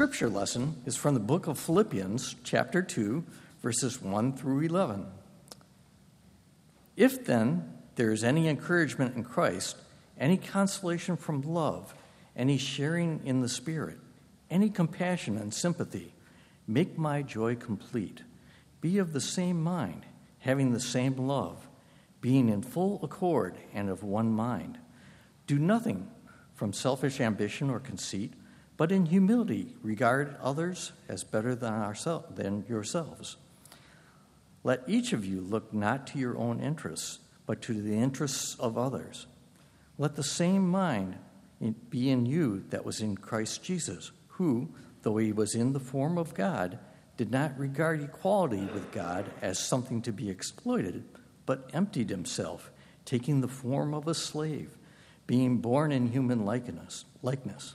scripture lesson is from the book of Philippians, chapter 2, verses 1 through 11. If then there is any encouragement in Christ, any consolation from love, any sharing in the Spirit, any compassion and sympathy, make my joy complete. Be of the same mind, having the same love, being in full accord and of one mind. Do nothing from selfish ambition or conceit, but in humility regard others as better than, ourselves, than yourselves. Let each of you look not to your own interests, but to the interests of others. Let the same mind be in you that was in Christ Jesus, who, though he was in the form of God, did not regard equality with God as something to be exploited, but emptied himself, taking the form of a slave, being born in human likeness, likeness.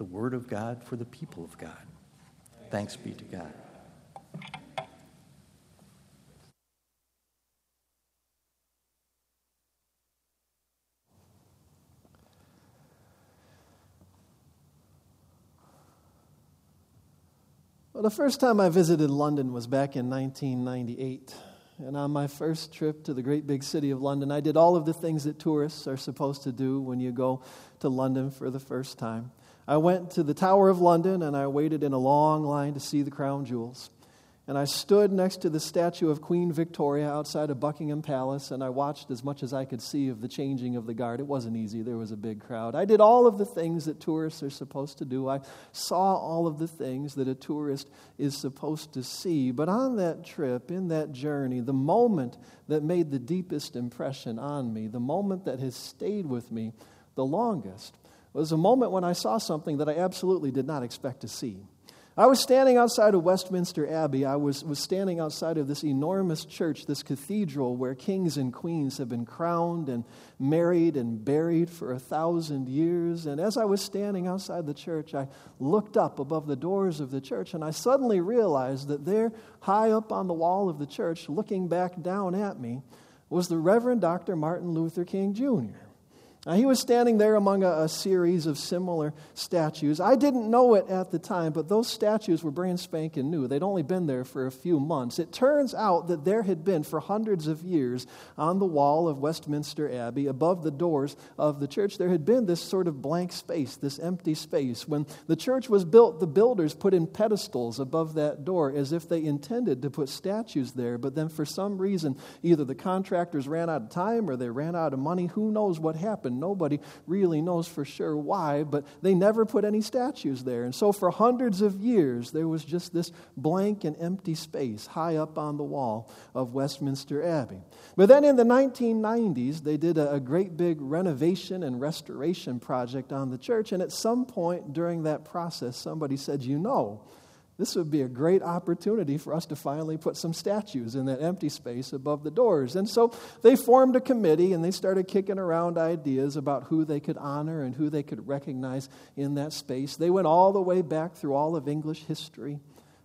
The word of God for the people of God. Thanks be to God. Well, the first time I visited London was back in 1998. And on my first trip to the great big city of London, I did all of the things that tourists are supposed to do when you go to London for the first time. I went to the Tower of London and I waited in a long line to see the crown jewels. And I stood next to the statue of Queen Victoria outside of Buckingham Palace, and I watched as much as I could see of the changing of the guard. It wasn't easy, there was a big crowd. I did all of the things that tourists are supposed to do. I saw all of the things that a tourist is supposed to see. But on that trip, in that journey, the moment that made the deepest impression on me, the moment that has stayed with me the longest, was a moment when I saw something that I absolutely did not expect to see. I was standing outside of Westminster Abbey. I was, was standing outside of this enormous church, this cathedral where kings and queens have been crowned and married and buried for a thousand years. And as I was standing outside the church, I looked up above the doors of the church and I suddenly realized that there, high up on the wall of the church, looking back down at me, was the Reverend Dr. Martin Luther King Jr. He was standing there among a, a, series of similar statues. I didn't know it at the time, but those statues were brand spanking new. They'd only been there for a few months. It turns out that there had been, for hundreds of years, on the wall of Westminster Abbey, above the doors of the church, there had been this sort of blank space, this empty space. When the church was built, the builders put in pedestals above that door as if they intended to put statues there, but then for some reason, either the contractors ran out of time or they ran out of money. Who knows what happened? Happened. Nobody really knows for sure why, but they never put any statues there. And so for hundreds of years, there was just this blank and empty space high up on the wall of Westminster Abbey. But then in the 1990s, they did a, great big renovation and restoration project on the church. And at some point during that process, somebody said, You know, this would be a great opportunity for us to finally put some statues in that empty space above the doors. And so they formed a committee and they started kicking around ideas about who they could honor and who they could recognize in that space. They went all the way back through all of English history.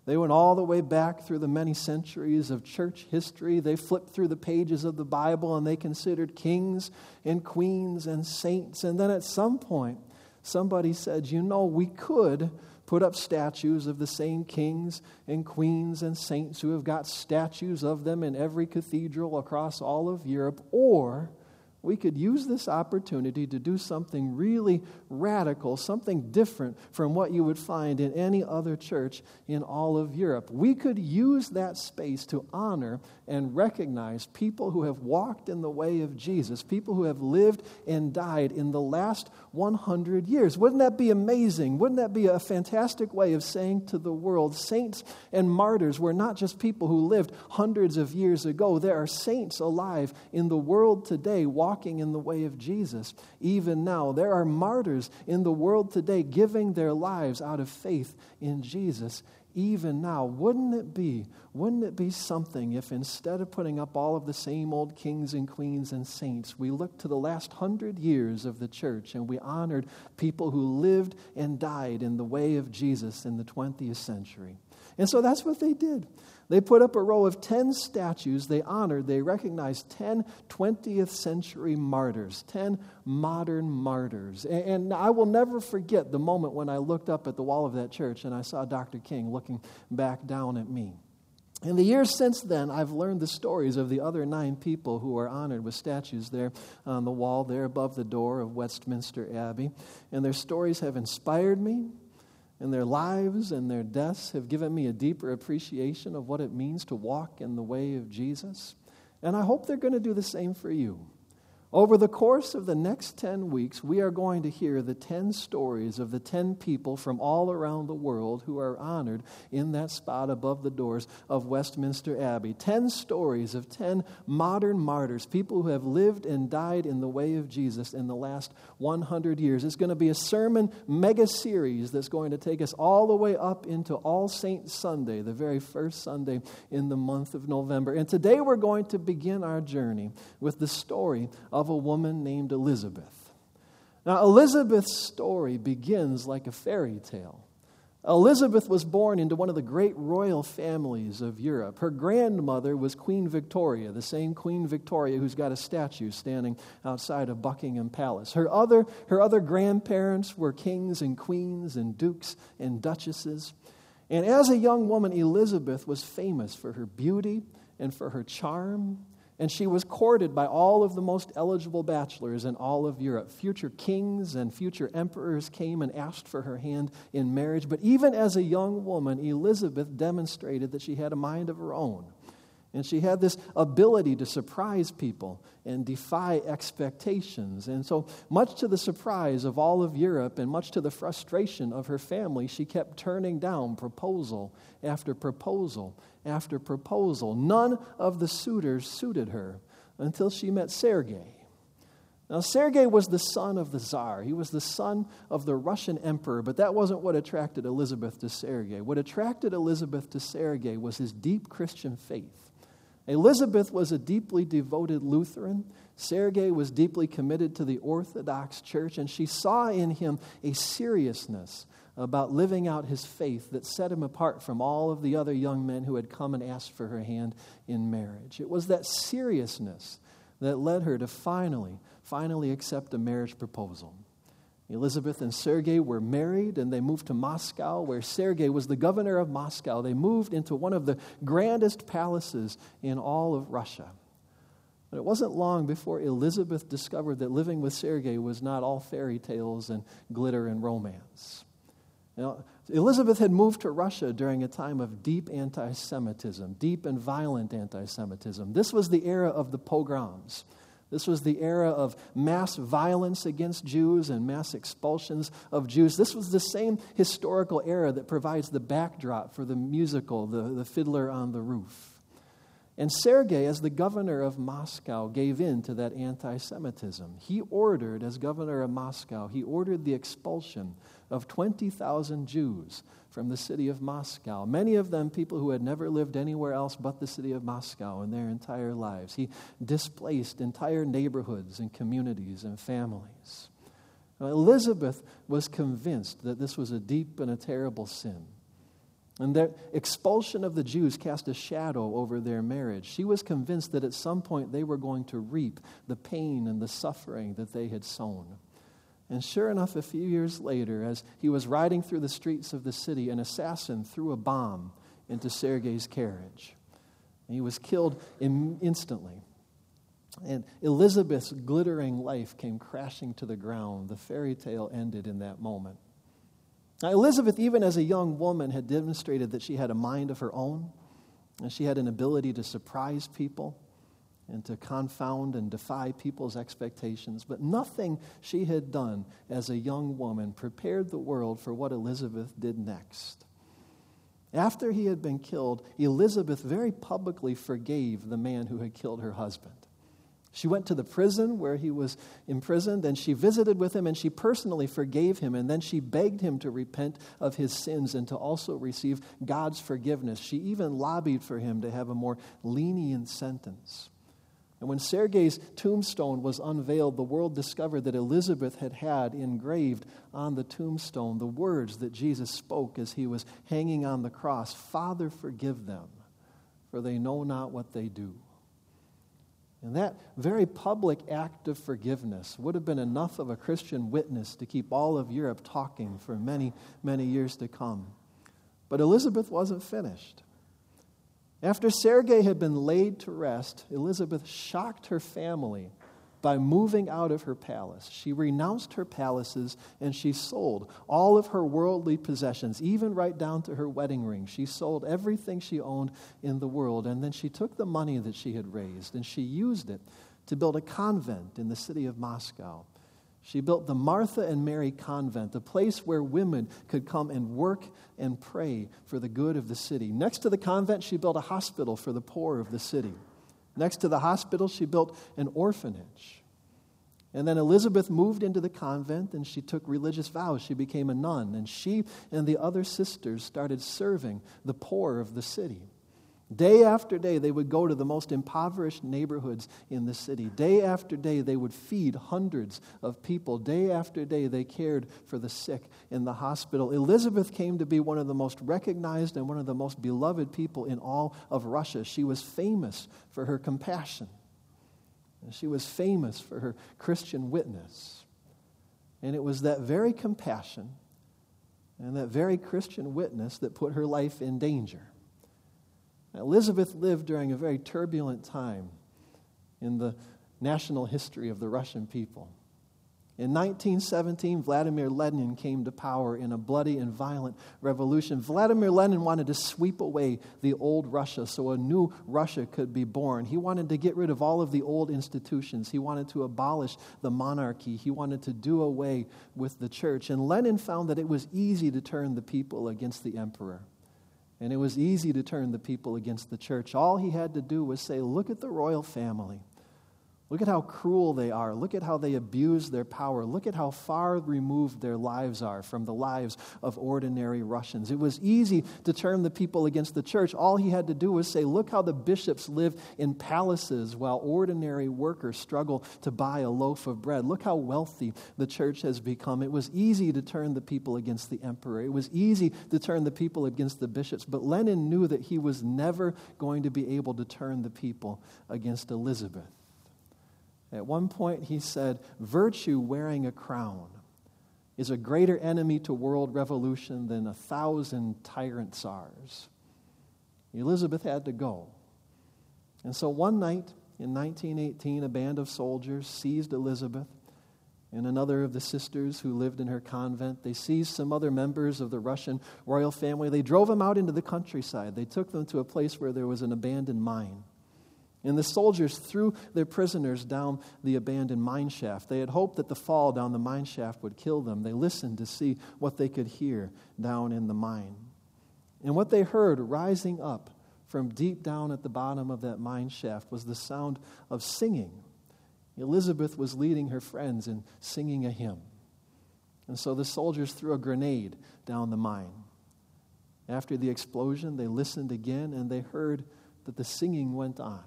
They went all the way back through the many centuries of church history. They flipped through the pages of the Bible and they considered kings and queens and saints. And then at some point, somebody said, You know, we could put up statues of the same kings and queens and saints who have got statues of them in every cathedral across all of Europe, or we could use this opportunity to do something really radical, something different from what you would find in any other church in all of Europe. We could use that space to honor and recognize people who have walked in the way of Jesus, people who have lived and died in the last 100 years. Wouldn't that be amazing? Wouldn't that be a fantastic way of saying to the world, saints and martyrs were not just people who lived hundreds of years ago, there are saints alive in the world today walking in the way of Jesus, even now. There are martyrs in the world today giving their lives out of faith in Jesus, even now. Wouldn't it be, wouldn't it be something if instead of putting up all of the same old kings and queens and saints, we looked to the last hundred years of the church and we honored people who lived and died in the way of Jesus in the 20th century? And so that's what they did. They put up a row of 10 statues they honored, they recognized 10 20th century martyrs, 10 modern martyrs. And, I will never forget the moment when I looked up at the wall of that church and I saw Dr. King looking back down at me. In the years since then, I've learned the stories of the other nine people who are honored with statues there on the wall, there above the door of Westminster Abbey. And their stories have inspired me, and their lives and their deaths have given me a deeper appreciation of what it means to walk in the way of Jesus. And I hope they're going to do the same for you. Over the course of the next 10 weeks, we are going to hear the 10 stories of the 10 people from all around the world who are honored in that spot above the doors of Westminster Abbey. 10 stories of 10 modern martyrs, people who have lived and died in the way of Jesus in the last 100 years. It's going to be a sermon mega series that's going to take us all the way up into All Saints Sunday, the very first Sunday in the month of November. And today we're going to begin our journey with the story of a woman named Elizabeth. Now, Elizabeth's story begins like a fairy tale. Elizabeth was born into one of the great royal families of Europe. Her grandmother was Queen Victoria, the same Queen Victoria who's got a statue standing outside of Buckingham Palace. Her other, her other grandparents were kings and queens and dukes and duchesses. And as a young woman, Elizabeth was famous for her beauty and for her charm and she was courted by all of the most eligible bachelors in all of Europe. Future kings and future emperors came and asked for her hand in marriage. But even as a young woman, Elizabeth demonstrated that she had a mind of her own. And she had this ability to surprise people and defy expectations. And so, much to the surprise of all of Europe and much to the frustration of her family, she kept turning down proposal after proposal after proposal. None of the suitors suited her until she met Sergei. Now, Sergei was the son of the Tsar. He was the son of the Russian emperor, but that wasn't what attracted Elizabeth to Sergei. What attracted Elizabeth to Sergei was his deep Christian faith. Elizabeth was a deeply devoted Lutheran. Sergei was deeply committed to the Orthodox Church, and she saw in him a seriousness about living out his faith that set him apart from all of the other young men who had come and asked for her hand in marriage. It was that seriousness that led her to finally, finally accept a marriage proposal. Elizabeth and Sergei were married and they moved to Moscow, where Sergei was the governor of Moscow. They moved into one of the grandest palaces in all of Russia. But it wasn't long before Elizabeth discovered that living with Sergei was not all fairy tales and glitter and romance. Know, Elizabeth had moved to Russia during a time of deep anti Semitism, deep and violent anti Semitism. This was the era of the pogroms. This was the era of mass violence against Jews and mass expulsions of Jews. This was the same historical era that provides the backdrop for the musical, The, the Fiddler on the Roof. And Sergei, as the governor of Moscow, gave in to that anti Semitism. He ordered, as governor of Moscow, he ordered the expulsion of 20,000 Jews from the city of Moscow, many of them people who had never lived anywhere else but the city of Moscow in their entire lives. He displaced entire neighborhoods and communities and families. Now, Elizabeth was convinced that this was a deep and a terrible sin. And that expulsion of the Jews cast a shadow over their marriage. She was convinced that at some point they were going to reap the pain and the suffering that they had sown. And sure enough, a few years later, as he was riding through the streets of the city, an assassin threw a bomb into Sergei's carriage. He was killed instantly. And Elizabeth's glittering life came crashing to the ground. The fairy tale ended in that moment. Now, Elizabeth, even as a young woman, had demonstrated that she had a mind of her own, and she had an ability to surprise people and to confound and defy people's expectations. But nothing she had done as a young woman prepared the world for what Elizabeth did next. After he had been killed, Elizabeth very publicly forgave the man who had killed her husband. She went to the prison where he was imprisoned and she visited with him and she personally forgave him and then she begged him to repent of his sins and to also receive God's forgiveness. She even lobbied for him to have a more lenient sentence. And when Sergei's tombstone was unveiled, the world discovered that Elizabeth had had engraved on the tombstone the words that Jesus spoke as he was hanging on the cross Father, forgive them, for they know not what they do. And that very public act of forgiveness would have been enough of a Christian witness to keep all of Europe talking for many, many years to come. But Elizabeth wasn't finished. After Sergei had been laid to rest, Elizabeth shocked her family by moving out of her palace. She renounced her palaces and she sold all of her worldly possessions, even right down to her wedding ring. She sold everything she owned in the world. And then she took the money that she had raised and she used it to build a convent in the city of Moscow. She built the Martha and Mary Convent, a place where women could come and work and pray for the good of the city. Next to the convent, she built a hospital for the poor of the city. Next to the hospital, she built an orphanage. And then Elizabeth moved into the convent and she took religious vows. She became a nun. And she and the other sisters started serving the poor of the city. Day after day, they would go to the most impoverished neighborhoods in the city. Day after day, they would feed hundreds of people. Day after day, they cared for the sick in the hospital. Elizabeth came to be one of the most recognized and one of the most beloved people in all of Russia. She was famous for her compassion, she was famous for her Christian witness. And it was that very compassion and that very Christian witness that put her life in danger. Elizabeth lived during a very turbulent time in the national history of the Russian people. In 1917, Vladimir Lenin came to power in a bloody and violent revolution. Vladimir Lenin wanted to sweep away the old Russia so a new Russia could be born. He wanted to get rid of all of the old institutions. He wanted to abolish the monarchy. He wanted to do away with the church. And Lenin found that it was easy to turn the people against the emperor. And it was easy to turn the people against the church. All he had to do was say, Look at the royal family. Look at how cruel they are. Look at how they abuse their power. Look at how far removed their lives are from the lives of ordinary Russians. It was easy to turn the people against the church. All he had to do was say, Look how the bishops live in palaces while ordinary workers struggle to buy a loaf of bread. Look how wealthy the church has become. It was easy to turn the people against the emperor. It was easy to turn the people against the bishops. But Lenin knew that he was never going to be able to turn the people against Elizabeth. At one point, he said, Virtue wearing a crown is a greater enemy to world revolution than a thousand tyrant czars. Elizabeth had to go. And so one night in 1918, a band of soldiers seized Elizabeth and another of the sisters who lived in her convent. They seized some other members of the Russian royal family. They drove them out into the countryside. They took them to a place where there was an abandoned mine. And the soldiers threw their prisoners down the abandoned mine shaft. They had hoped that the fall down the mine shaft would kill them. They listened to see what they could hear down in the mine. And what they heard rising up from deep down at the bottom of that mine shaft was the sound of singing. Elizabeth was leading her friends in singing a hymn. And so the soldiers threw a grenade down the mine. After the explosion, they listened again and they heard that the singing went on.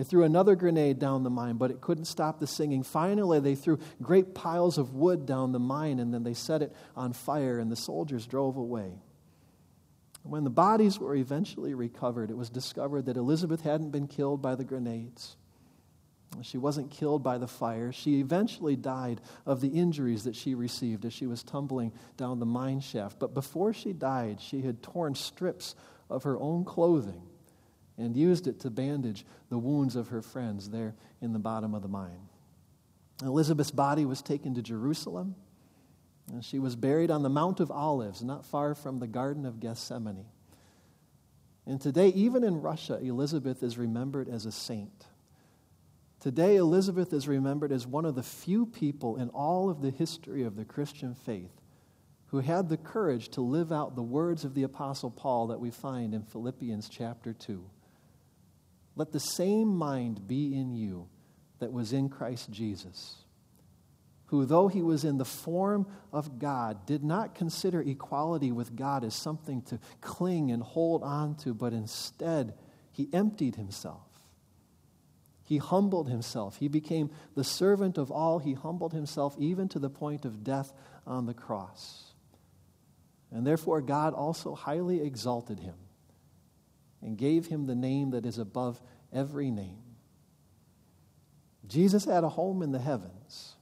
They threw another grenade down the mine, but it couldn't stop the singing. Finally, they threw great piles of wood down the mine, and then they set it on fire, and the soldiers drove away. When the bodies were eventually recovered, it was discovered that Elizabeth hadn't been killed by the grenades. She wasn't killed by the fire. She eventually died of the injuries that she received as she was tumbling down the mine shaft. But before she died, she had torn strips of her own clothing and used it to bandage the wounds of her friends there in the bottom of the mine. Elizabeth's body was taken to Jerusalem, and she was buried on the Mount of Olives, not far from the Garden of Gethsemane. And today, even in Russia, Elizabeth is remembered as a saint. Today, Elizabeth is remembered as one of the few people in all of the history of the Christian faith who had the courage to live out the words of the Apostle Paul that we find in Philippians chapter 2. Let the same mind be in you that was in Christ Jesus, who, though he was in the form of God, did not consider equality with God as something to cling and hold on to, but instead he emptied himself. He humbled himself. He became the servant of all. He humbled himself even to the point of death on the cross. And therefore, God also highly exalted him and gave him the name that is above every name. Jesus had a home in the heavens.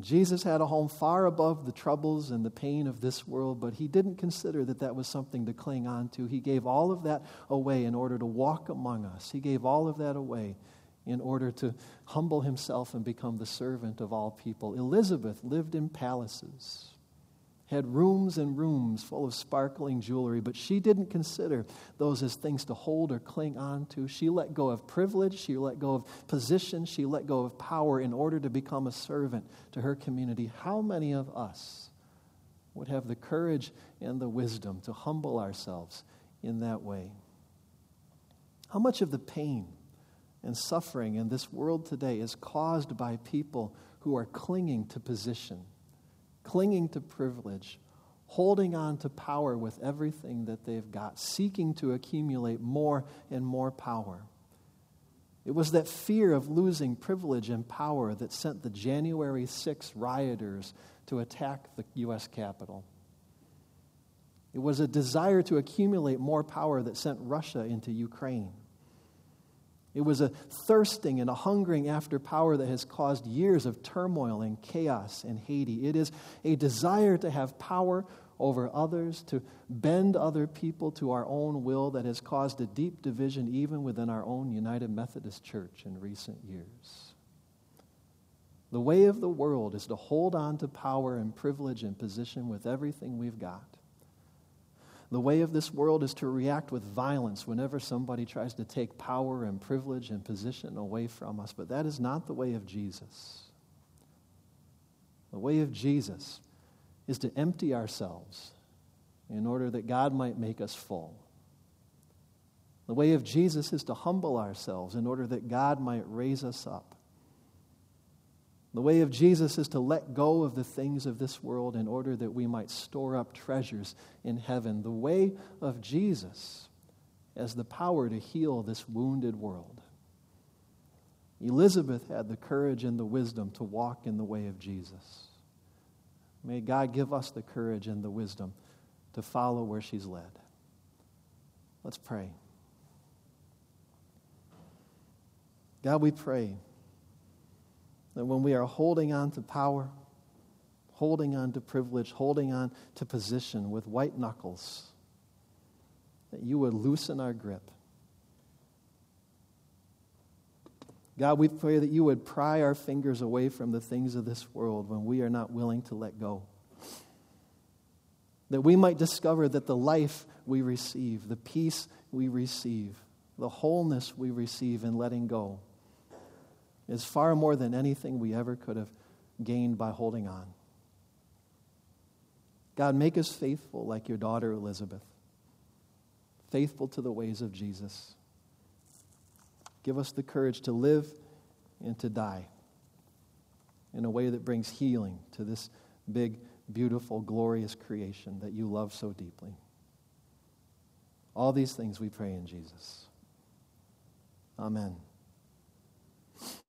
Jesus had a home far above the troubles and the pain of this world, but he didn't consider that that was something to cling on to. He gave all of that away in order to walk among us. He gave all of that away in order to humble himself and become the servant of all people. Elizabeth lived in palaces had rooms and rooms full of sparkling jewelry, but she didn't consider those as things to hold or cling on to. She let go of privilege, she let go of position, she let go of power in order to become a servant to her community. How many of us would have the courage and the wisdom to humble ourselves in that way? How much of the pain and suffering in this world today is caused by people who are clinging to position? Clinging to privilege, holding on to power with everything that they've got, seeking to accumulate more and more power. It was that fear of losing privilege and power that sent the January 6 rioters to attack the U.S. Capitol. It was a desire to accumulate more power that sent Russia into Ukraine. It was a thirsting and a hungering after power that has caused years of turmoil and chaos in Haiti. It is a desire to have power over others, to bend other people to our own will that has caused a deep division even within our own United Methodist Church in recent years. The way of the world is to hold on to power and privilege and position with everything we've got. The way of this world is to react with violence whenever somebody tries to take power and privilege and position away from us. But that is not the way of Jesus. The way of Jesus is to empty ourselves in order that God might make us full. The way of Jesus is to humble ourselves in order that God might raise us up. The way of Jesus is to let go of the things of this world in order that we might store up treasures in heaven. The way of Jesus has the power to heal this wounded world. Elizabeth had the courage and the wisdom to walk in the way of Jesus. May God give us the courage and the wisdom to follow where she's led. Let's pray. God, we pray that when we are holding on to power, holding on to privilege, holding on to position with white knuckles, that you would loosen our grip. God, we pray that you would pry our fingers away from the things of this world when we are not willing to let go. That we might discover that the life we receive, the peace we receive, the wholeness we receive in letting go is far more than anything we ever could have gained by holding on. God, make us faithful like your daughter Elizabeth, faithful to the ways of Jesus. Give us the courage to live and to die in a way that brings healing to this big, beautiful, glorious creation that you love so deeply. All these things we pray in Jesus. Amen.